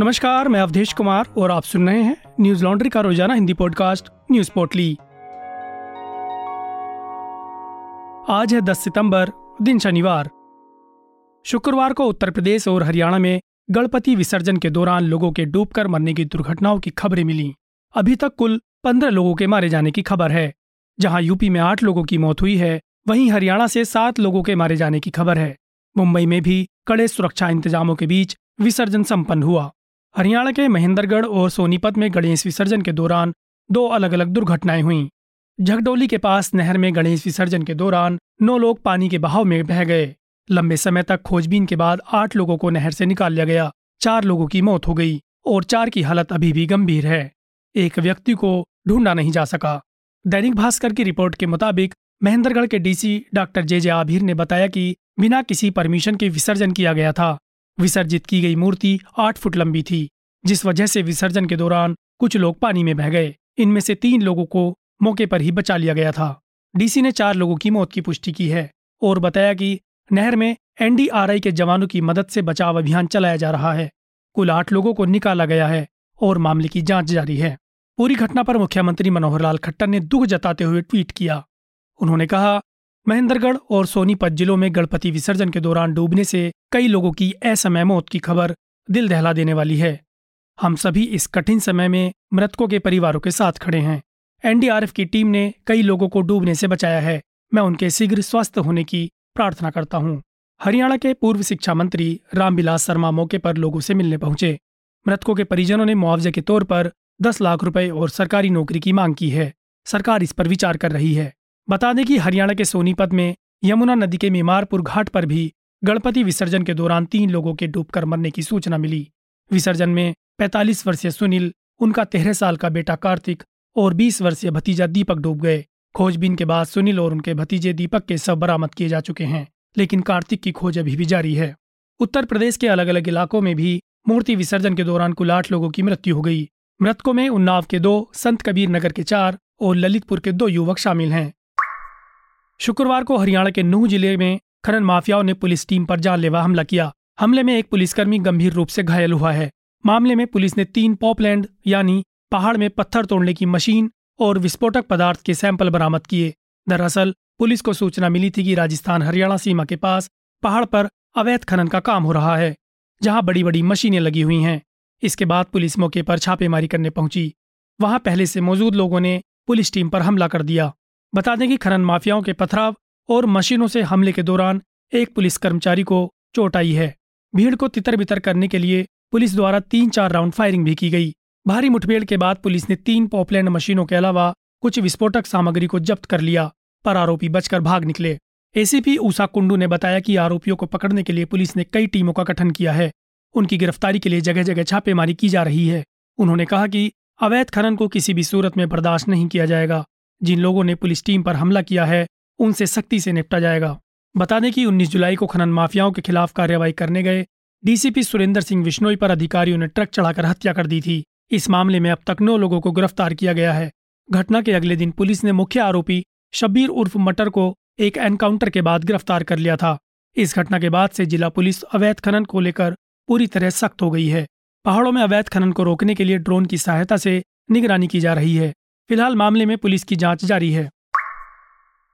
नमस्कार, मैं अवधेश कुमार और आप सुन रहे हैं न्यूज़ लॉन्ड्री का रोज़ाना हिंदी पॉडकास्ट न्यूज़ पोर्टली। आज है 10 सितंबर, दिन शनिवार। शुक्रवार को उत्तर प्रदेश और हरियाणा में गणपति विसर्जन के दौरान लोगों के डूबकर मरने की दुर्घटनाओं की खबरें मिली। अभी तक कुल पंद्रह लोगों के मारे जाने की खबर है। जहाँ यूपी में आठ लोगों की मौत हुई है, वहीं हरियाणा से सात लोगों के मारे जाने की खबर है। मुंबई में भी कड़े सुरक्षा इंतजामों के बीच विसर्जन संपन्न हुआ। हरियाणा के महेंद्रगढ़ और सोनीपत में गणेश विसर्जन के दौरान दो अलग अलग दुर्घटनाएँ हुईं। झगडोली के पास नहर में गणेश विसर्जन के दौरान नौ लोग पानी के बहाव में बह गए। लंबे समय तक खोजबीन के बाद आठ लोगों को नहर से निकाल लिया गया। चार लोगों की मौत हो गई और चार की हालत अभी भी गंभीर है। एक व्यक्ति को ढूंढा नहीं जा सका। दैनिक भास्कर की रिपोर्ट के मुताबिक महेंद्रगढ़ के DC doctor J J Abhir ने बताया कि बिना किसी परमिशन के विसर्जन किया गया था। विसर्जित की गई मूर्ति आठ फुट लंबी थी, जिस वजह से विसर्जन के दौरान कुछ लोग पानी में बह गए। इनमें से तीन लोगों को मौके पर ही बचा लिया गया था। डीसी ने चार लोगों की मौत की पुष्टि की है और बताया कि नहर में एनडीआरआई के जवानों की मदद से बचाव अभियान चलाया जा रहा है। कुल आठ लोगों को निकाला गया है और मामले की जाँच जारी है। पूरी घटना पर मुख्यमंत्री मनोहर लाल खट्टर ने दुख जताते हुए ट्वीट किया। उन्होंने कहा महेंद्रगढ़ और सोनीपत जिलों में गणपति विसर्जन के दौरान डूबने से कई लोगों की असमय मौत की खबर दिल दहला देने वाली है। हम सभी इस कठिन समय में मृतकों के परिवारों के साथ खड़े हैं। एनडीआरएफ की टीम ने कई लोगों को डूबने से बचाया है। मैं उनके शीघ्र स्वस्थ होने की प्रार्थना करता हूँ। हरियाणा के पूर्व शिक्षा मंत्री रामविलास शर्मा मौके पर लोगों से मिलने पहुँचे। मृतकों के परिजनों ने मुआवजे के तौर पर दस लाख रुपए और सरकारी नौकरी की मांग की है। सरकार इस पर विचार कर रही है। बता दें कि हरियाणा के सोनीपत में यमुना नदी के मीमारपुर घाट पर भी गणपति विसर्जन के दौरान तीन लोगों के डूबकर मरने की सूचना मिली। विसर्जन में 45 वर्षीय सुनील, उनका तेरह साल का बेटा कार्तिक और 20 वर्षीय भतीजा दीपक डूब गए। खोजबीन के बाद सुनील और उनके भतीजे दीपक के सब बरामद किए जा चुके हैं, लेकिन कार्तिक की खोज अभी भी जारी है। उत्तर प्रदेश के अलग अलग इलाकों में भी मूर्ति विसर्जन के दौरान कुल आठ लोगों की मृत्यु हो गई। मृतकों में उन्नाव के दो, संत कबीर नगर के चार और ललितपुर के दो युवक शामिल हैं। शुक्रवार को हरियाणा के नूह ज़िले में खनन माफियाओं ने पुलिस टीम पर जानलेवा हमला किया। हमले में एक पुलिसकर्मी गंभीर रूप से घायल हुआ है। मामले में पुलिस ने तीन पॉपलैंड, यानी पहाड़ में पत्थर तोड़ने की मशीन और विस्फोटक पदार्थ के सैंपल बरामद किए। दरअसल, पुलिस को सूचना मिली थी कि राजस्थान हरियाणा सीमा के पास पहाड़ पर अवैध खनन का काम हो रहा है, जहाँ बड़ी बड़ी मशीनें लगी हुई हैं। इसके बाद पुलिस मौके पर छापेमारी करने पहुँची। वहाँ पहले से मौजूद लोगों ने पुलिस टीम पर हमला कर दिया। बता दें कि खनन माफियाओं के पथराव और मशीनों से हमले के दौरान एक पुलिस कर्मचारी को चोट आई है। भीड़ को तितर बितर करने के लिए पुलिस द्वारा तीन चार राउंड फायरिंग भी की गई। भारी मुठभेड़ के बाद पुलिस ने तीन पॉपलैंड मशीनों के अलावा कुछ विस्फोटक सामग्री को जब्त कर लिया, पर आरोपी बचकर भाग निकले। एसीपी ऊषा कुंडू ने बताया कि आरोपियों को पकड़ने के लिए पुलिस ने कई टीमों का गठन किया है। उनकी गिरफ्तारी के लिए जगह जगह छापेमारी की जा रही है। उन्होंने कहा कि अवैध खनन को किसी भी सूरत में बर्दाश्त नहीं किया जाएगा। जिन लोगों ने पुलिस टीम पर हमला किया है, उनसे सख्ती से निपटा जाएगा। बता दें कि 19 जुलाई को खनन माफियाओं के खिलाफ कार्रवाई करने गए डीसीपी सुरेंद्र सिंह विश्नोई पर अधिकारियों ने ट्रक चढ़ाकर हत्या कर दी थी। इस मामले में अब तक नौ लोगों को गिरफ़्तार किया गया है। घटना के अगले दिन पुलिस ने मुख्य आरोपी शब्बीर उर्फ़ मटर को एक एनकाउंटर के बाद गिरफ़्तार कर लिया था। इस घटना के बाद से जिला पुलिस अवैध खनन को लेकर पूरी तरह सख्त हो गई है। पहाड़ों में अवैध खनन को रोकने के लिए ड्रोन की सहायता से निगरानी की जा रही है। फ़िलहाल मामले में पुलिस की जाँच जारी है।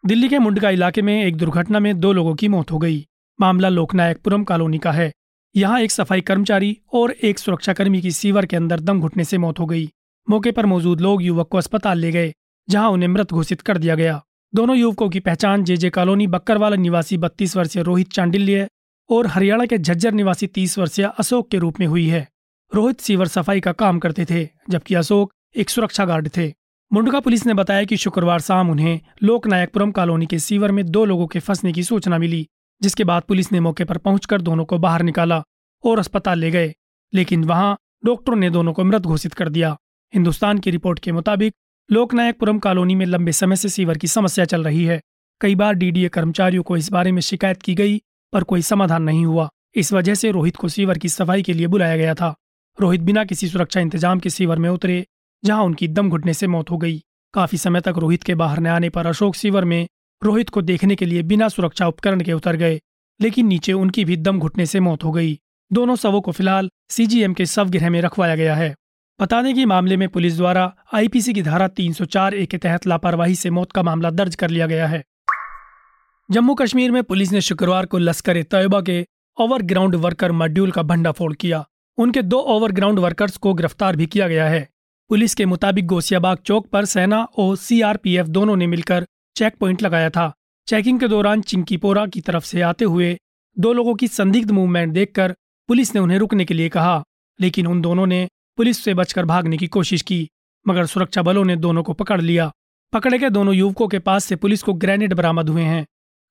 दिल्ली के मुंडका इलाके में एक दुर्घटना में दो लोगों की मौत हो गई। मामला लोकनायकपुरम कॉलोनी का है। यहाँ एक सफ़ाई कर्मचारी और एक सुरक्षाकर्मी की सीवर के अंदर दम घुटने से मौत हो गई। मौके पर मौजूद लोग युवक को अस्पताल ले गए, जहाँ उन्हें मृत घोषित कर दिया गया। दोनों युवकों की पहचान जे जे कॉलोनी बक्करवाला निवासी बत्तीस वर्षीय रोहित चांडिल्य और हरियाणा के झज्जर निवासी तीस वर्षीय अशोक के रूप में हुई है। रोहित सीवर सफ़ाई का काम करते थे, जबकि अशोक एक सुरक्षा गार्ड थे। मुंडका पुलिस ने बताया कि शुक्रवार शाम उन्हें लोकनायकपुरम कॉलोनी के सीवर में दो लोगों के फंसने की सूचना मिली, जिसके बाद पुलिस ने मौके पर पहुंचकर दोनों को बाहर निकाला और अस्पताल ले गए, लेकिन वहाँ डॉक्टरों ने दोनों को मृत घोषित कर दिया। हिंदुस्तान की रिपोर्ट के मुताबिक, लोकनायकपुरम कॉलोनी में लंबे समय से सीवर की समस्या चल रही है। कई बार डीडीए कर्मचारियों को इस बारे में शिकायत की गई, पर कोई समाधान नहीं हुआ। इस वजह से रोहित को सीवर की सफ़ाई के लिए बुलाया गया था। रोहित बिना किसी सुरक्षा इंतज़ाम के सीवर में उतरे जहाँ उनकी दम घुटने से मौत हो गई। काफ़ी समय तक रोहित के बाहर न आने पर अशोक सीवर में रोहित को देखने के लिए बिना सुरक्षा उपकरण के उतर गए, लेकिन नीचे उनकी भी दम घुटने से मौत हो गई। दोनों शवों को फ़िलहाल सीजीएम के शव गृह में रखवाया गया है। बता दें कि मामले में पुलिस द्वारा आईपीसी की धारा 304 ए के तहत लापरवाही से मौत का मामला दर्ज कर लिया गया है। जम्मू कश्मीर में पुलिस ने शुक्रवार को लश्कर ए तयबा के ओवरग्राउंड वर्कर मॉड्यूल का भंडाफोड़ किया। उनके दो ओवरग्राउंड वर्कर्स को गिरफ़्तार भी किया गया है। पुलिस के मुताबिक गोसियाबाग चौक पर सेना और सीआरपीएफ दोनों ने मिलकर चेक पॉइंट लगाया था। चेकिंग के दौरान चिंकीपोरा की तरफ़ से आते हुए दो लोगों की संदिग्ध मूवमेंट देखकर पुलिस ने उन्हें रुकने के लिए कहा, लेकिन उन दोनों ने पुलिस से बचकर भागने की कोशिश की, मगर सुरक्षा बलों ने दोनों को पकड़ लिया। पकड़े गए दोनों युवकों के पास से पुलिस को ग्रेनेड बरामद हुए हैं।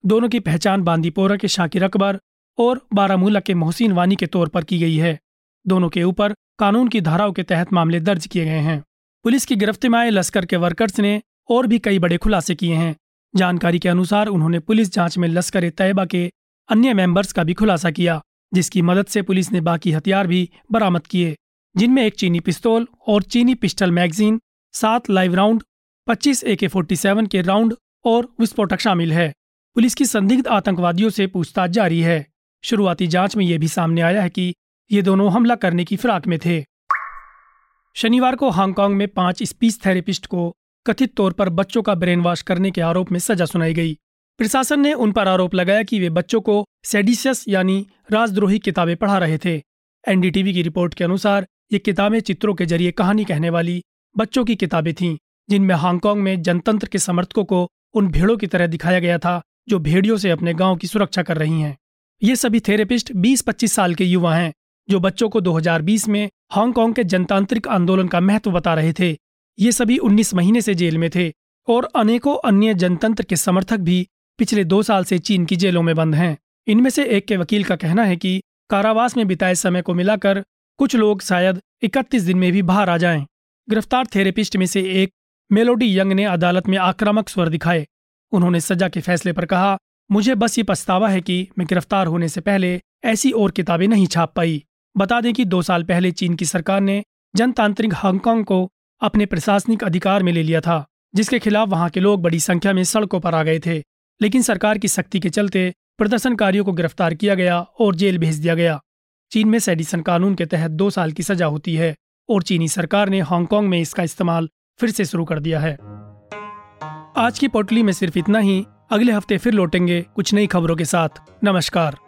दोनों की पहचान बांदीपोरा के शाकिर अकबर और बारामूला के मोहसिन वानी के तौर पर की गई है। दोनों के ऊपर कानून की धाराओं के तहत मामले दर्ज किए गए हैं। पुलिस की गिरफ्त में आए लश्कर के वर्कर्स ने और भी कई बड़े खुलासे किए हैं। जानकारी के अनुसार उन्होंने पुलिस जाँच में लश्कर ए तैयबा के अन्य मेंबर्स का भी खुलासा किया, जिसकी मदद से पुलिस ने बाकी हथियार भी बरामद किए। जिनमें एक चीनी पिस्तौल और चीनी पिस्टल मैगजीन, सात लाइव राउंड, पच्चीस ए के फोर्टी सेवन के राउंड और विस्फोटक शामिल है। पुलिस की संदिग्ध आतंकवादियों से पूछताछ जारी है। शुरुआती जाँच में यह भी सामने आया है कि ये दोनों हमला करने की फिराक में थे। शनिवार को हांगकांग में पाँच स्पीच थेरेपिस्ट को कथित तौर पर बच्चों का ब्रेन वॉश करने के आरोप में सजा सुनाई गई। प्रशासन ने उन पर आरोप लगाया कि वे बच्चों को सेडिसियस यानी राजद्रोही किताबें पढ़ा रहे थे। एनडीटीवी की रिपोर्ट के अनुसार ये किताबें चित्रों के ज़रिए कहानी कहने वाली बच्चों की किताबें थीं, जिनमें हांगकांग में जनतंत्र के समर्थकों को उन भेड़ों की तरह दिखाया गया था जो भेड़ियों से अपने गाँव की सुरक्षा कर रही हैं। ये सभी थेरेपिस्ट 20-25 साल के युवा हैं जो बच्चों को 2020 में हांगकांग के जनतांत्रिक आंदोलन का महत्व बता रहे थे। ये सभी 19 महीने से जेल में थे और अनेकों अन्य जनतंत्र के समर्थक भी पिछले दो साल से चीन की जेलों में बंद हैं। इनमें से एक के वकील का कहना है कि कारावास में बिताए समय को मिलाकर कुछ लोग शायद 31 दिन में भी बाहर आ जाएँ। गिरफ़्तार थेरेपिस्ट में से एक मेलोडी यंग ने अदालत में आक्रामक स्वर दिखाए। उन्होंने सजा के फैसले पर कहा, मुझे बस ये पछतावा है कि मैं गिरफ़्तार होने से पहले ऐसी और किताबें नहीं छाप पाई। बता दें कि दो साल पहले चीन की सरकार ने जनतांत्रिक हांगकांग को अपने प्रशासनिक अधिकार में ले लिया था, जिसके खिलाफ वहाँ के लोग बड़ी संख्या में सड़कों पर आ गए थे। लेकिन सरकार की सख्ती के चलते प्रदर्शनकारियों को गिरफ़्तार किया गया और जेल भेज दिया गया। चीन में सेडिसन कानून के तहत दो साल की सजा होती है और चीनी सरकार ने हांगकांग में इसका इस्तेमाल फिर से शुरू कर दिया है। आज की पोटली में सिर्फ़ इतना ही। अगले हफ़्ते फिर लौटेंगे कुछ नई खबरों के साथ। नमस्कार।